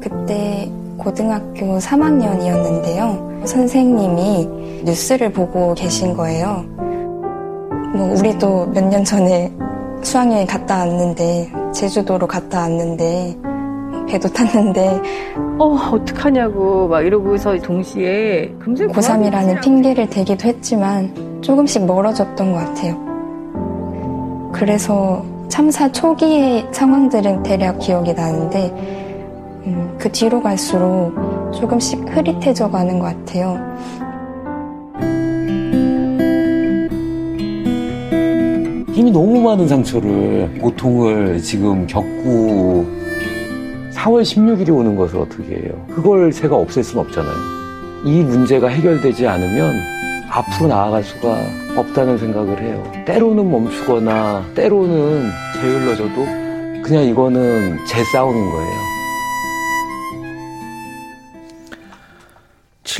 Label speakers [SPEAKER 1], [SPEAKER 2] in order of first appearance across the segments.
[SPEAKER 1] 그때 고등학교 3학년이었는데요. 선생님이 뉴스를 보고 계신 거예요. 뭐, 우리도 몇 년 전에 수학여행 갔다 왔는데, 제주도로 갔다 왔는데, 배도 탔는데,
[SPEAKER 2] 어, 어떡하냐고, 막 이러고서 동시에 금세
[SPEAKER 1] 고3이라는 핑계를 대기도 했지만, 조금씩 멀어졌던 것 같아요. 그래서 참사 초기의 상황들은 대략 기억이 나는데, 음, 그 뒤로 갈수록 조금씩 흐릿해져 가는 것 같아요.
[SPEAKER 3] 이미 너무 많은 상처를, 고통을 지금 겪고 4월 16일이 오는 것을 어떻게 해요? 그걸 제가 없앨 수는 없잖아요. 이 문제가 해결되지 않으면 앞으로 나아갈 수가 없다는 생각을 해요. 때로는 멈추거나 때로는 게을러져도 그냥 이거는 제 싸움인 거예요.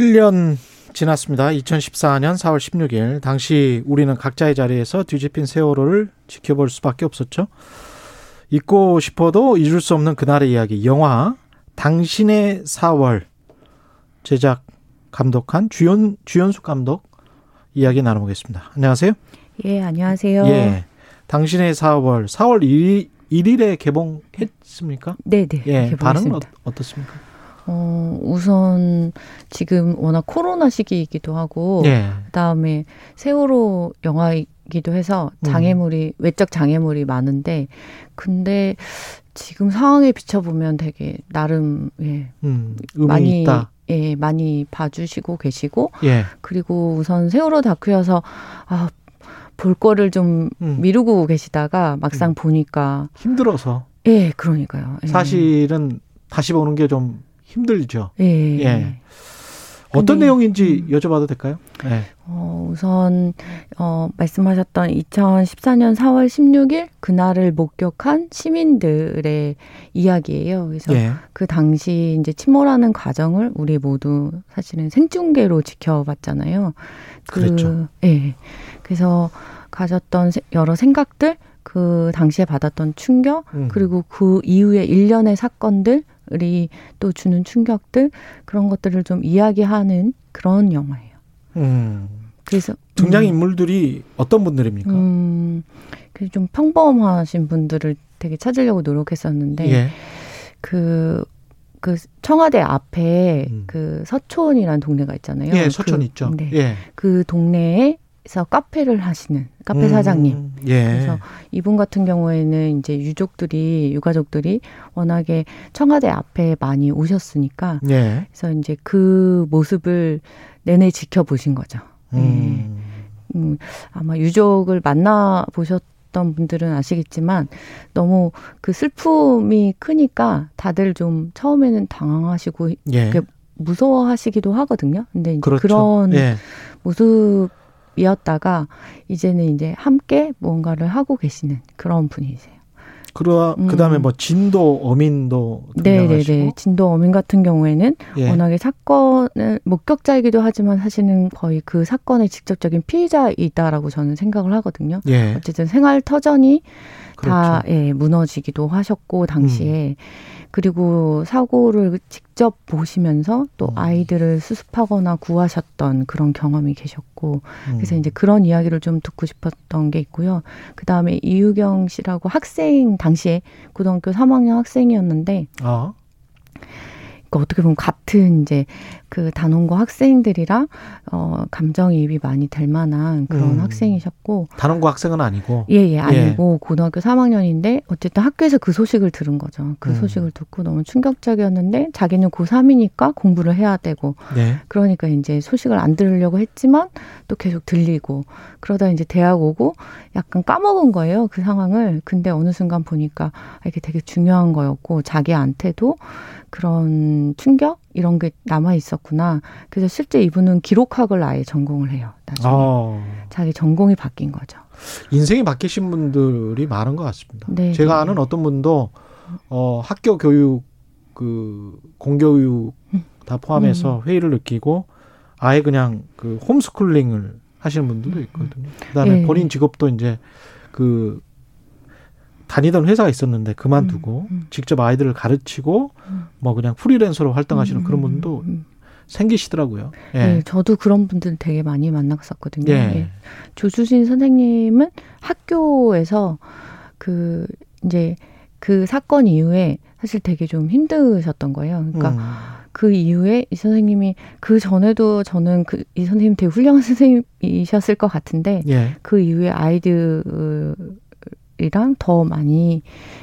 [SPEAKER 4] 7년 지났습니다. 2014년 4월 16일 당시 우리는 각자의 자리에서 뒤집힌 세월호를 지켜볼 수밖에 없었죠. 잊고 싶어도 잊을 수 없는 그날의 이야기 영화 당신의 4월 제작 감독한 주연 주연숙 감독 이야기 나눠보겠습니다. 안녕하세요.
[SPEAKER 2] 예, 안녕하세요.
[SPEAKER 4] 예. 당신의 4월 4월 1일, 1일에 개봉했습니까?
[SPEAKER 2] 네, 네.
[SPEAKER 4] 예. 반응은 어, 어떻습니까?
[SPEAKER 2] 어, 우선 지금 워낙 코로나 시기이기도 하고
[SPEAKER 4] 예.
[SPEAKER 2] 그다음에 세월호 영화이기도 해서 장애물이 음. 외적 장애물이 많은데 근데 지금 상황에 비춰보면 되게 나름 예.
[SPEAKER 4] 음,
[SPEAKER 2] 많이
[SPEAKER 4] 있다.
[SPEAKER 2] 예, 많이 봐주시고 계시고
[SPEAKER 4] 예.
[SPEAKER 2] 그리고 우선 세월호 다큐여서 아, 볼 거를 좀
[SPEAKER 4] 음.
[SPEAKER 2] 미루고 계시다가 막상
[SPEAKER 4] 음.
[SPEAKER 2] 보니까
[SPEAKER 4] 힘들어서
[SPEAKER 2] 예, 그러니까요. 예.
[SPEAKER 4] 사실은 다시 보는 게좀 힘들죠.
[SPEAKER 2] 예.
[SPEAKER 4] 예. 어떤
[SPEAKER 2] 근데,
[SPEAKER 4] 내용인지
[SPEAKER 2] 음.
[SPEAKER 4] 여쭤봐도 될까요? 네.
[SPEAKER 2] 어, 우선 어, 말씀하셨던 2014년 4월 16일 그날을 목격한 시민들의 이야기예요. 그래서
[SPEAKER 4] 예.
[SPEAKER 2] 그 당시 이제 침몰하는 과정을 우리 모두 사실은 생중계로 지켜봤잖아요. 그,
[SPEAKER 4] 그랬죠.
[SPEAKER 2] 예. 그래서 가졌던 세- 여러 생각들, 그 당시에 받았던 충격,
[SPEAKER 4] 음.
[SPEAKER 2] 그리고 그 이후에 일련의 사건들이 또 주는 충격들 그런 것들을 좀 이야기하는 그런 영화예요.
[SPEAKER 4] 음.
[SPEAKER 2] 그래서
[SPEAKER 4] 등장
[SPEAKER 2] 음,
[SPEAKER 4] 인물들이 어떤 분들입니까?
[SPEAKER 2] 음, 그좀 평범하신 분들을 되게 찾으려고 노력했었는데
[SPEAKER 4] 예.
[SPEAKER 2] 그, 그 청와대 앞에
[SPEAKER 4] 음.
[SPEAKER 2] 그 서촌이라는 동네가 있잖아요.
[SPEAKER 4] 예, 서촌
[SPEAKER 2] 그,
[SPEAKER 4] 있죠.
[SPEAKER 2] 네.
[SPEAKER 4] 예.
[SPEAKER 2] 그 동네에 서 카페를 하시는 카페
[SPEAKER 4] 음,
[SPEAKER 2] 사장님.
[SPEAKER 4] 예.
[SPEAKER 2] 그래서 이분 같은 경우에는 이제 유족들이 유가족들이 워낙에 청와대 앞에 많이 오셨으니까
[SPEAKER 4] 예.
[SPEAKER 2] 그래서 이제 그 모습을 내내 지켜보신 거죠.
[SPEAKER 4] 음.
[SPEAKER 2] 음, 아마 유족을 만나 보셨 던 분들은 아시겠지만 너무 그 슬픔이 크니까 다들 좀 처음에는 당황하시고
[SPEAKER 4] 예.
[SPEAKER 2] 그 무서워하시기도 하거든요. 근데 이제
[SPEAKER 4] 그렇죠.
[SPEAKER 2] 그런
[SPEAKER 4] 예.
[SPEAKER 2] 모습 이었다가 이제는 이제 함께 뭔가를 하고 계시는 그런 분이세요.
[SPEAKER 4] 그러
[SPEAKER 2] 음.
[SPEAKER 4] 그다음에 뭐 진도 어민도
[SPEAKER 2] 네네네.
[SPEAKER 4] 등장하시고
[SPEAKER 2] 진도 어민 같은 경우에는
[SPEAKER 4] 예.
[SPEAKER 2] 워낙에 사건을 목격자이기도 하지만 사실은 거의 그 사건의 직접적인 피의자이다라고 저는 생각을 하거든요.
[SPEAKER 4] 예.
[SPEAKER 2] 어쨌든 생활 터전이 다
[SPEAKER 4] 그렇죠. 음.
[SPEAKER 2] 예, 무너지기도 하셨고 당시에 그리고 사고를 직접 보시면서 또
[SPEAKER 4] 음.
[SPEAKER 2] 아이들을 수습하거나 구하셨던 그런 경험이 계셨고 그래서
[SPEAKER 4] 음.
[SPEAKER 2] 이제 그런 이야기를 좀 듣고 싶었던 게 있고요. 그 다음에 이유경 씨라고 학생 당시에 고등학교 3학년 학생이었는데
[SPEAKER 4] 아.
[SPEAKER 2] 그러니까 어떻게 보면 같은 이제 그 단원고 학생들이랑 어 감정이입이 많이 될 만한 그런
[SPEAKER 4] 음.
[SPEAKER 2] 학생이셨고
[SPEAKER 4] 단원고 학생은 아니고
[SPEAKER 2] 예예 아니고 고등학교 3학년인데 어쨌든 학교에서 그 소식을 들은 거죠. 그
[SPEAKER 4] 음.
[SPEAKER 2] 소식을 듣고 너무 충격적이었는데 자기는 고3이니까 공부를 해야 되고
[SPEAKER 4] 네.
[SPEAKER 2] 그러니까 이제 소식을 안 들으려고 했지만 또 계속 들리고 그러다 이제 대학 오고 약간 까먹은 거예요 그 상황을 근데 어느 순간 보니까 아, 이게 되게 중요한 거였고 자기한테도 그런 충격 이런 게 남아 있었구나 그래서 실제 이분은 기록학을 아예 전공을 해요 나중에
[SPEAKER 4] 어.
[SPEAKER 2] 자기 전공이 바뀐 거죠
[SPEAKER 4] 인생이 바뀌신 분들이 많은 것 같습니다.
[SPEAKER 2] 네,
[SPEAKER 4] 제가
[SPEAKER 2] 네.
[SPEAKER 4] 아는 어떤 분도 어, 학교 교육 그 공교육 다 포함해서 회의를 느끼고 아예 그냥 그 홈스쿨링을 하시는 분들도 있거든요. 그다음에
[SPEAKER 2] 네.
[SPEAKER 4] 본인 직업도 이제 그 다니던 회사가 있었는데 그만두고
[SPEAKER 2] 음, 음.
[SPEAKER 4] 직접 아이들을 가르치고 뭐 그냥 프리랜서로 활동하시는
[SPEAKER 2] 음,
[SPEAKER 4] 그런 분도
[SPEAKER 2] 음.
[SPEAKER 4] 생기시더라고요. 예.
[SPEAKER 2] 네, 저도 그런 분들 되게 많이 만났었거든요.
[SPEAKER 4] 예.
[SPEAKER 2] 예. 조수진 선생님은 학교에서 그 이제 그 사건 이후에 사실 되게 좀 힘드셨던 거예요. 그러니까
[SPEAKER 4] 음.
[SPEAKER 2] 그 이후에 이 선생님이 그 전에도 저는 그 이 선생님 되게 훌륭한 선생님이셨을 것 같은데
[SPEAKER 4] 예.
[SPEAKER 2] 그 이후에 아이들 이랑 더 많이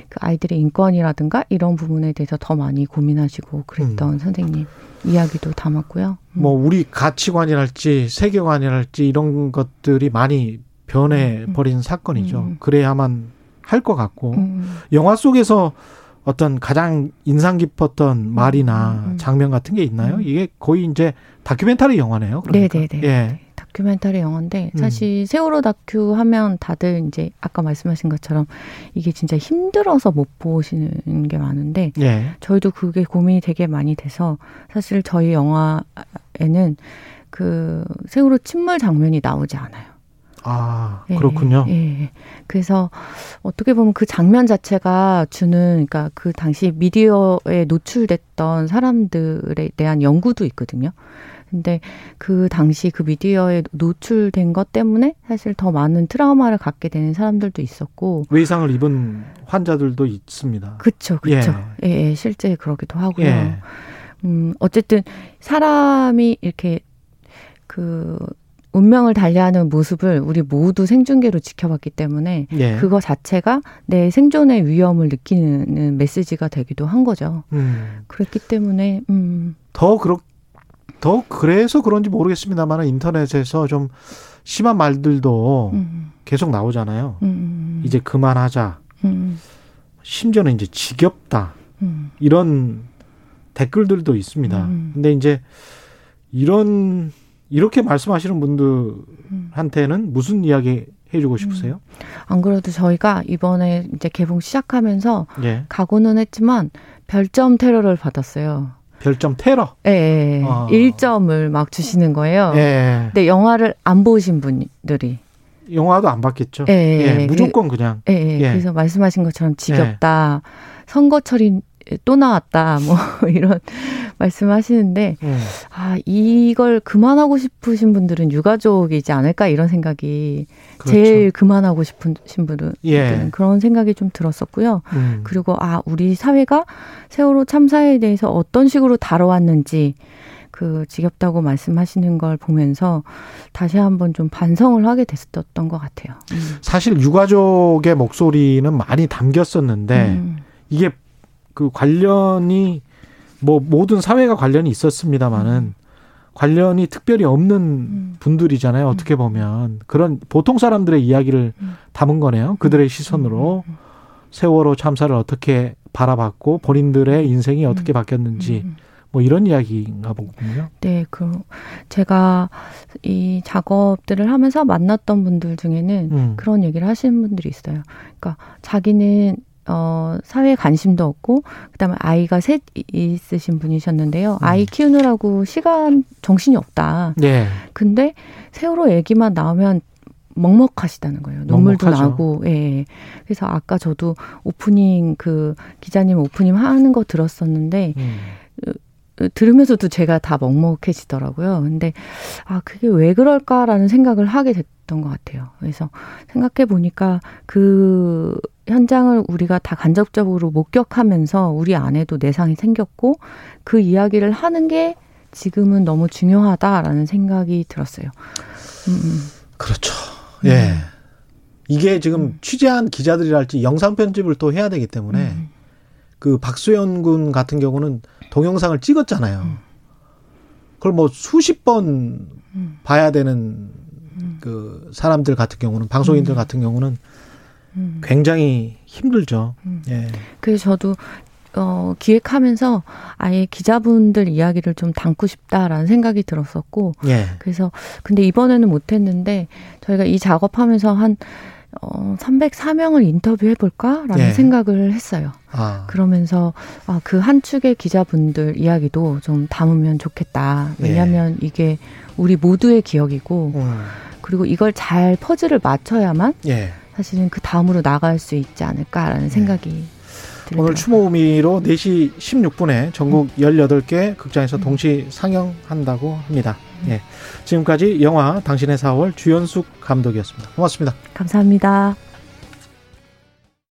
[SPEAKER 2] 그 아이들의 인권이라든가 이런 부분에 대해서 더 많이 고민하시고 그랬던 선생님 이야기도 담았고요. 음.
[SPEAKER 4] 뭐 우리 가치관이랄지 세계관이랄지 이런 것들이 많이 변해 버린 사건이죠.
[SPEAKER 2] 음.
[SPEAKER 4] 그래야만 할 것 같고
[SPEAKER 2] 음.
[SPEAKER 4] 영화 속에서 어떤 가장 인상 깊었던 말이나
[SPEAKER 2] 음, 음.
[SPEAKER 4] 장면 같은 게 있나요?
[SPEAKER 2] 음.
[SPEAKER 4] 이게 거의 이제 다큐멘터리 영화네요. 그러니까.
[SPEAKER 2] 네네네.
[SPEAKER 4] 예.
[SPEAKER 2] 다큐멘터리 영화인데
[SPEAKER 4] 음.
[SPEAKER 2] 사실 세월호 다큐 하면 다들 이제 아까 말씀하신 것처럼 이게 진짜 힘들어서 못 보시는 게 많은데
[SPEAKER 4] 예.
[SPEAKER 2] 저희도 그게 고민이 되게 많이 돼서 사실 저희 영화에는 그 세월호 침몰 장면이 나오지 않아요.
[SPEAKER 4] 아,
[SPEAKER 2] 예,
[SPEAKER 4] 그렇군요.
[SPEAKER 2] 예, 예. 그래서 어떻게 보면 그 장면 자체가 주는 그러니까 그 당시 미디어에 노출됐던 사람들에 대한 연구도 있거든요. 근데 그 당시 그 미디어에 노출된 것 때문에 사실 더 많은 트라우마를 갖게 되는 사람들도 있었고
[SPEAKER 4] 외상을 입은 환자들도 있습니다.
[SPEAKER 2] 그쵸, 그쵸. 예, 예, 실제 그러기도 하고요.
[SPEAKER 4] 예.
[SPEAKER 2] 음, 어쨌든 사람이 이렇게 그 운명을 달리하는 모습을 우리 모두 생중계로 지켜봤기 때문에
[SPEAKER 4] 예.
[SPEAKER 2] 그거 자체가 내 생존의 위험을 느끼는 메시지가 되기도 한 거죠.
[SPEAKER 4] 음.
[SPEAKER 2] 그렇기 때문에 음,
[SPEAKER 4] 더 그렇 더 그래서 그런지 모르겠습니다만 인터넷에서 좀 심한 말들도
[SPEAKER 2] 음,
[SPEAKER 4] 계속 나오잖아요.
[SPEAKER 2] 음,
[SPEAKER 4] 이제 그만하자.
[SPEAKER 2] 음,
[SPEAKER 4] 심지어는 이제 지겹다.
[SPEAKER 2] 음,
[SPEAKER 4] 이런 댓글들도 있습니다.
[SPEAKER 2] 음.
[SPEAKER 4] 근데 이제 이런 이렇게 말씀하시는 분들한테는 무슨 이야기 해주고 싶으세요?
[SPEAKER 2] 안 그래도 저희가 이번에 이제 개봉 시작하면서
[SPEAKER 4] 예.
[SPEAKER 2] 각오는 했지만 별점 테러를 받았어요.
[SPEAKER 4] 별점 테러.
[SPEAKER 2] 예, 예.
[SPEAKER 4] 아.
[SPEAKER 2] 1점을 막 주시는 거예요.
[SPEAKER 4] 예.
[SPEAKER 2] 근데 영화를 안 보신 분들이
[SPEAKER 4] 영화도 안 봤겠죠.
[SPEAKER 2] 예, 예, 예.
[SPEAKER 4] 무조건 그냥.
[SPEAKER 2] 예, 예.
[SPEAKER 4] 예.
[SPEAKER 2] 그래서 말씀하신 것처럼 지겹다. 선거철이 또 나왔다. 뭐 이런 말씀하시는데
[SPEAKER 4] 음.
[SPEAKER 2] 아, 이걸 그만하고 싶으신 분들은 유가족이지 않을까 이런 생각이
[SPEAKER 4] 그렇죠.
[SPEAKER 2] 제일 그만하고 싶은 분들은
[SPEAKER 4] 예.
[SPEAKER 2] 그런 생각이 좀 들었었고요.
[SPEAKER 4] 음.
[SPEAKER 2] 그리고 아, 우리 사회가 세월호 참사에 대해서 어떤 식으로 다뤄왔는지 그 지겹다고 말씀하시는 걸 보면서 다시 한번 좀 반성을 하게 됐었던 것 같아요. 음.
[SPEAKER 4] 사실 유가족의 목소리는 많이 담겼었는데
[SPEAKER 2] 음.
[SPEAKER 4] 이게 그 관련이 뭐 모든 사회가 관련이 있었습니다마는 관련이 특별히 없는
[SPEAKER 2] 음.
[SPEAKER 4] 분들이잖아요. 어떻게 보면 그런 보통 사람들의 이야기를
[SPEAKER 2] 음.
[SPEAKER 4] 담은 거네요. 그들의 시선으로
[SPEAKER 2] 음.
[SPEAKER 4] 세월호 참사를 어떻게 바라봤고 본인들의 인생이 어떻게 바뀌었는지
[SPEAKER 2] 음.
[SPEAKER 4] 뭐 이런 이야기인가 보군요.
[SPEAKER 2] 네, 그 제가 이 작업들을 하면서 만났던 분들 중에는
[SPEAKER 4] 음.
[SPEAKER 2] 그런 얘기를 하시는 분들이 있어요. 그러니까 자기는 어 사회에 관심도 없고 그다음에 아이가 셋 있으신 분이셨는데요.
[SPEAKER 4] 음.
[SPEAKER 2] 아이 키우느라고 시간 정신이 없다.
[SPEAKER 4] 네.
[SPEAKER 2] 근데 세월호 얘기만 나오면 먹먹하시다는 거예요. 눈물도
[SPEAKER 4] 먹먹하죠.
[SPEAKER 2] 나고, 예. 예. 그래서 아까 저도 오프닝 그 기자님 오프닝 하는 거 들었었는데
[SPEAKER 4] 음.
[SPEAKER 2] 들으면서도 제가 다 먹먹해지더라고요. 근데 아 그게 왜 그럴까라는 생각을 하게 됐던 것 같아요. 그래서 생각해 보니까 그 현장을 우리가 다 간접적으로 목격하면서 우리 안에도 내상이 생겼고 그 이야기를 하는 게 지금은 너무 중요하다라는 생각이 들었어요. 음, 음.
[SPEAKER 4] 그렇죠. 예.
[SPEAKER 2] 음.
[SPEAKER 4] 이게 지금 취재한 기자들이랄지 영상 편집을 또 해야 되기 때문에
[SPEAKER 2] 음.
[SPEAKER 4] 그 박수현 군 같은 경우는 동영상을 찍었잖아요.
[SPEAKER 2] 음.
[SPEAKER 4] 그걸 뭐 수십 번
[SPEAKER 2] 음.
[SPEAKER 4] 봐야 되는
[SPEAKER 2] 음.
[SPEAKER 4] 그 사람들 같은 경우는 방송인들
[SPEAKER 2] 음.
[SPEAKER 4] 같은 경우는
[SPEAKER 2] 음.
[SPEAKER 4] 굉장히 힘들죠.
[SPEAKER 2] 음.
[SPEAKER 4] 예.
[SPEAKER 2] 그래서 저도 어, 기획하면서 아예 기자분들 이야기를 좀 담고 싶다라는 생각이 들었었고,
[SPEAKER 4] 예.
[SPEAKER 2] 그래서 근데 이번에는 못했는데 저희가 이 작업하면서 한 어, 304명을 인터뷰해 볼까라는
[SPEAKER 4] 예.
[SPEAKER 2] 생각을 했어요.
[SPEAKER 4] 아.
[SPEAKER 2] 그러면서 아, 그 한 축의 기자분들 이야기도 좀 담으면 좋겠다. 왜냐하면 이게 우리 모두의 기억이고
[SPEAKER 4] 음.
[SPEAKER 2] 그리고 이걸 잘 퍼즐을 맞춰야만
[SPEAKER 4] 예.
[SPEAKER 2] 사실은 그 다음으로 나갈 수 있지 않을까라는 생각이 부탁드립니다.
[SPEAKER 4] 오늘 추모의미로 4시 16분에 전국 18개 극장에서 동시 상영한다고 합니다. 예. 지금까지 영화 당신의 4월 주연숙 감독이었습니다. 고맙습니다.
[SPEAKER 2] 감사합니다.